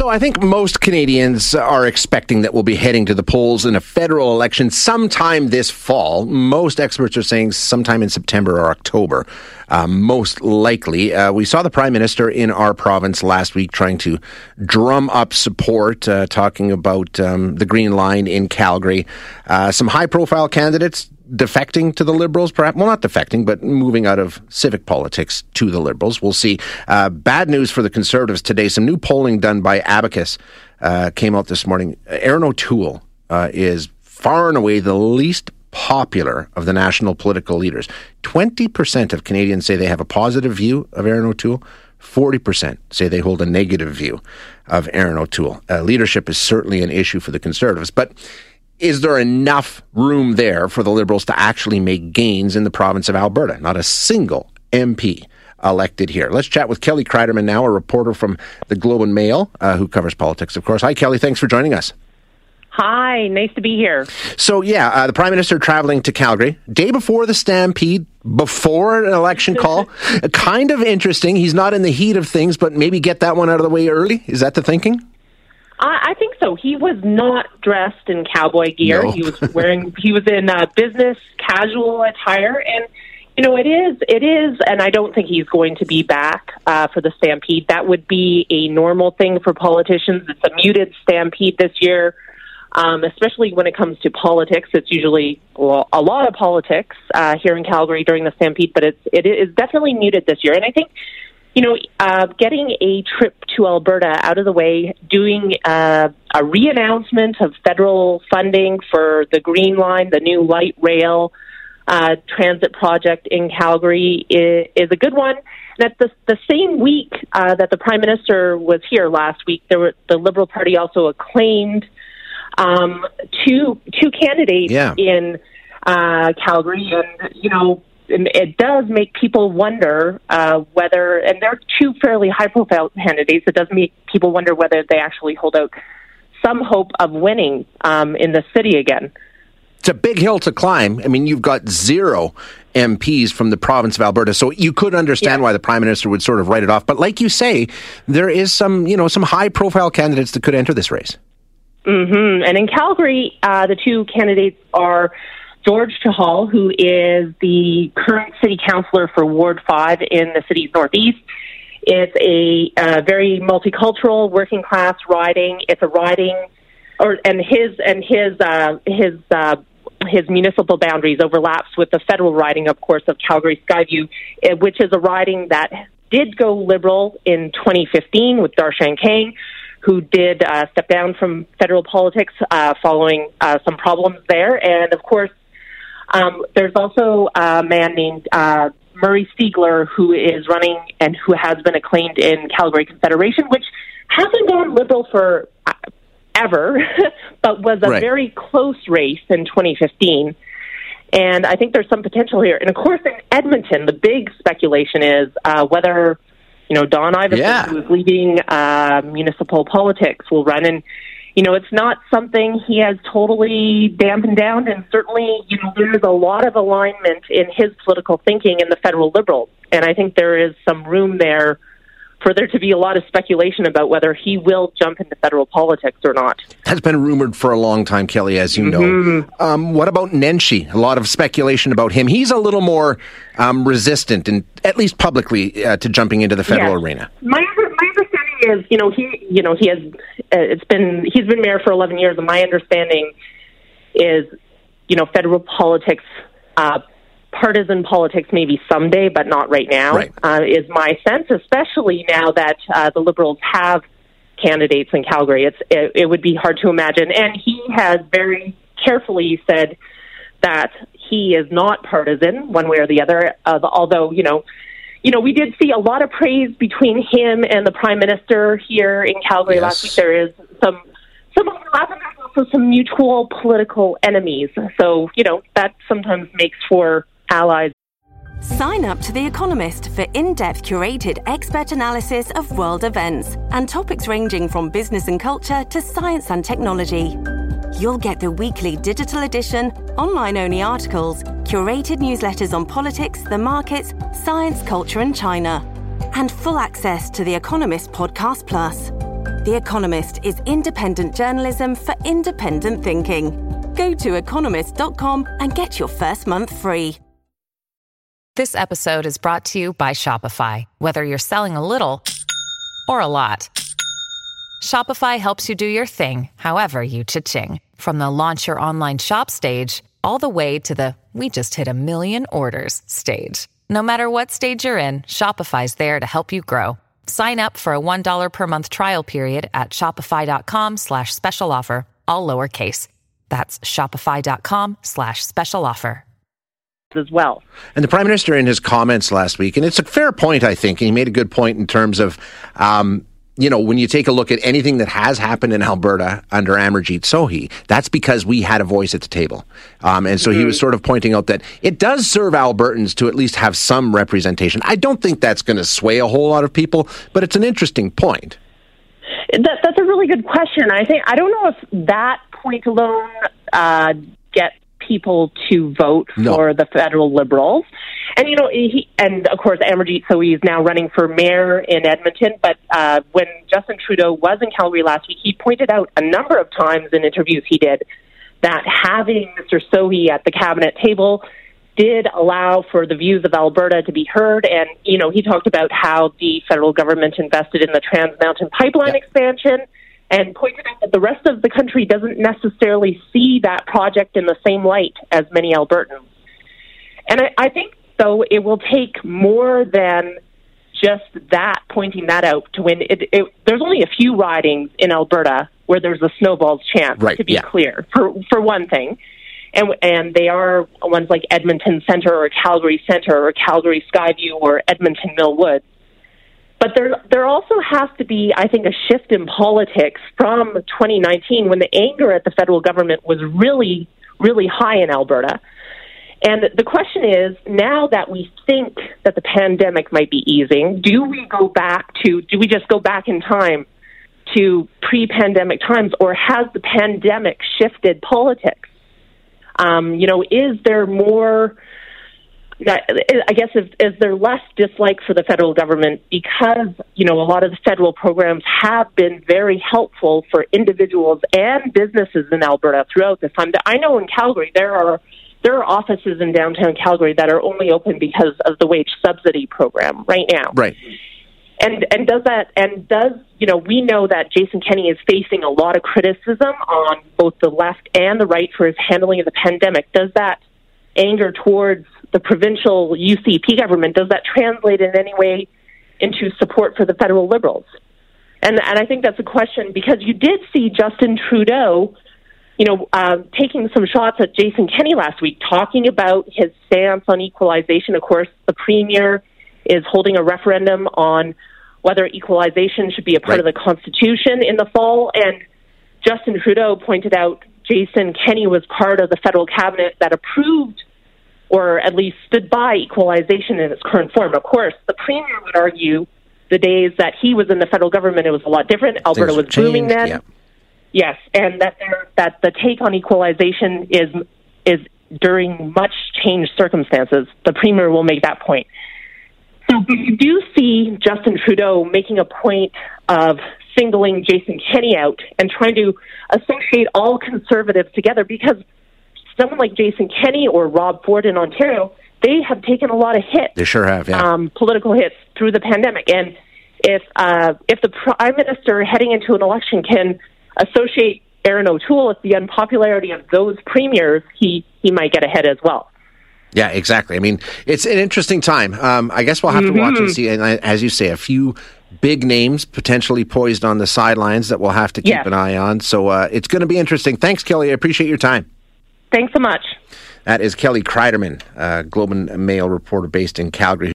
So I think most Canadians are expecting that we'll be heading to the polls in a federal election sometime this fall. Most experts are saying sometime in September or October, uh, most likely. Uh, we saw the Prime Minister in our province last week trying to drum up support, uh, talking about um, the Green Line in Calgary. Uh, some high profile candidates defecting to the Liberals, perhaps. Well, not defecting, but moving out of civic politics to the Liberals. We'll see. Uh, bad news for the Conservatives today. Some new polling done by Abacus uh, came out this morning. Erin O'Toole uh, is far and away the least popular of the national political leaders. 20% of Canadians say they have a positive view of Erin O'Toole. 40% say they hold a negative view of Erin O'Toole. Uh, leadership is certainly an issue for the Conservatives, but is there enough room there for the Liberals to actually make gains in the province of Alberta? Not a single MP elected here. Let's chat with Kelly Cryderman now, a reporter from the Globe and Mail uh, who covers politics, of course. Hi, Kelly. Thanks for joining us. Hi, nice to be here. So, yeah, uh, the Prime Minister traveling to Calgary day before the stampede, before an election call. kind of interesting. He's not in the heat of things, but maybe get that one out of the way early. Is that the thinking? I, I think so. He was not dressed in cowboy gear. No. He was wearing. he was in uh, business casual attire, and you know it is. It is, and I don't think he's going to be back uh, for the stampede. That would be a normal thing for politicians. It's a muted stampede this year. Um, especially when it comes to politics, it's usually well, a lot of politics uh, here in Calgary during the Stampede, but it's it is definitely muted this year. And I think you know, uh, getting a trip to Alberta out of the way, doing uh, a re-announcement of federal funding for the Green Line, the new light rail uh, transit project in Calgary, is, is a good one. And at the, the same week uh, that the Prime Minister was here last week, there were, the Liberal Party also acclaimed um, two two candidates Yeah. in uh, Calgary, and you know it does make people wonder uh, whether, and they're two fairly high profile candidates, it does make people wonder whether they actually hold out some hope of winning um, in the city again. It's a big hill to climb. I mean, you've got zero MPs from the province of Alberta, so you could understand Yeah. why the prime minister would sort of write it off. But like you say, there is some, you know, some high-profile candidates that could enter this race. hmm And in Calgary, uh, the two candidates are George Chahal, who is the current city councillor for Ward 5 in the city's northeast. It's a uh, very multicultural working class riding. It's a riding, or and his and his uh, his uh, his municipal boundaries overlaps with the federal riding, of course, of Calgary Skyview, eh, which is a riding that did go liberal in 2015 with Darshan Kang, who did uh, step down from federal politics uh, following uh, some problems there, and of course. Um, there's also a man named uh, Murray Sigler who is running and who has been acclaimed in Calgary Confederation, which hasn't gone liberal for uh, ever, but was a Right. very close race in 2015. And I think there's some potential here. And of course, in Edmonton, the big speculation is uh, whether you know Don Iveson, Yeah. who is leading uh, municipal politics, will run. And you know, it's not something he has totally dampened down. And certainly, you know, there's a lot of alignment in his political thinking in the federal Liberals. And I think there is some room there for there to be a lot of speculation about whether he will jump into federal politics or not. That's been rumored for a long time, Kelly, as you know. Um, what about Nenshi? A lot of speculation about him. He's a little more um, resistant, and at least publicly, uh, to jumping into the federal Yes. arena. My is, you know, he, you know, he has. Uh, it's been he's been mayor for 11 years, and my understanding is, you know, federal politics, uh, partisan politics, maybe someday, but not right now. Right. Uh, is my sense, especially now that uh, the Liberals have candidates in Calgary. It's it, it would be hard to imagine, and he has very carefully said that he is not partisan one way or the other. Uh, although you know, you know, we did see a lot of praise between him and the prime minister here in Calgary Yes. last week. There is some some overlap, and there's also some mutual political enemies. So you know that sometimes makes for allies. Sign up to The Economist for in depth curated expert analysis of world events and topics ranging from business and culture to science and technology. You'll get the weekly digital edition, online only articles, curated newsletters on politics, the markets, science, culture, and China, and full access to The Economist Podcast Plus. The Economist is independent journalism for independent thinking. Go to economist.com and get your first month free. This episode is brought to you by Shopify. Whether you're selling a little or a lot, Shopify helps you do your thing, however you cha-ching. From the launch your online shop stage, all the way to the we just hit a million orders stage. No matter what stage you're in, Shopify's there to help you grow. Sign up for a $1 per month trial period at shopify.com slash special offer, all lowercase. That's shopify.com slash special offer. As well. And the Prime Minister, in his comments last week, and it's a fair point, I think, and he made a good point in terms of um, you know, when you take a look at anything that has happened in Alberta under Amarjeet Sohi, that's because we had a voice at the table. Um, and so mm-hmm. he was sort of pointing out that it does serve Albertans to at least have some representation. I don't think that's going to sway a whole lot of people, but it's an interesting point. That, that's a really good question. I think I don't know if that point alone uh, gets people to vote no. for the federal Liberals. And you know, he and of course Amarjeet Sohi is now running for mayor in Edmonton. But uh, when Justin Trudeau was in Calgary last week, he pointed out a number of times in interviews he did that having Mr. Sohi at the cabinet table did allow for the views of Alberta to be heard. And you know, he talked about how the federal government invested in the Trans Mountain Pipeline yep. expansion. And pointed out that the rest of the country doesn't necessarily see that project in the same light as many Albertans. And I, I think so it will take more than just that, pointing that out to win. It, it, there's only a few ridings in Alberta where there's a snowball's chance, right, to be yeah. clear, for, for one thing. And, and they are ones like Edmonton Centre or Calgary Centre or Calgary Skyview or Edmonton Mill Woods. But there, there also has to be, I think, a shift in politics from 2019 when the anger at the federal government was really, really high in Alberta and the question is now that we think that the pandemic might be easing, do we go back to, do we just go back in time to pre pandemic times, or has the pandemic shifted politics? Um, you know, is there more? I guess is, is there less dislike for the federal government because you know a lot of the federal programs have been very helpful for individuals and businesses in Alberta throughout this time. I know in Calgary there are there are offices in downtown Calgary that are only open because of the wage subsidy program right now. Right. And and does that and does you know we know that Jason Kenney is facing a lot of criticism on both the left and the right for his handling of the pandemic. Does that anger towards the provincial UCP government does that translate in any way into support for the federal liberals? And and I think that's a question because you did see Justin Trudeau you know, uh, taking some shots at Jason Kenney last week, talking about his stance on equalization. Of course, the premier is holding a referendum on whether equalization should be a part right. of the Constitution in the fall. And Justin Trudeau pointed out Jason Kenney was part of the federal cabinet that approved or at least stood by equalization in its current form. Of course, the premier would argue the days that he was in the federal government, it was a lot different. Alberta was booming then. Yeah. Yes, and that that the take on equalization is is during much changed circumstances. The premier will make that point. So you do see Justin Trudeau making a point of singling Jason Kenney out and trying to associate all conservatives together because someone like Jason Kenney or Rob Ford in Ontario, they have taken a lot of hits. They sure have, yeah. Um, political hits through the pandemic, and if uh, if the prime minister heading into an election can associate Erin O'Toole with the unpopularity of those premiers, he, he might get ahead as well. Yeah, exactly. I mean, it's an interesting time. Um, I guess we'll have mm-hmm. to watch and mm-hmm. see. And as you say, a few big names potentially poised on the sidelines that we'll have to keep yes. an eye on. So uh, it's going to be interesting. Thanks, Kelly. I appreciate your time. Thanks so much. That is Kelly Cryderman, uh, Globe and Mail reporter based in Calgary.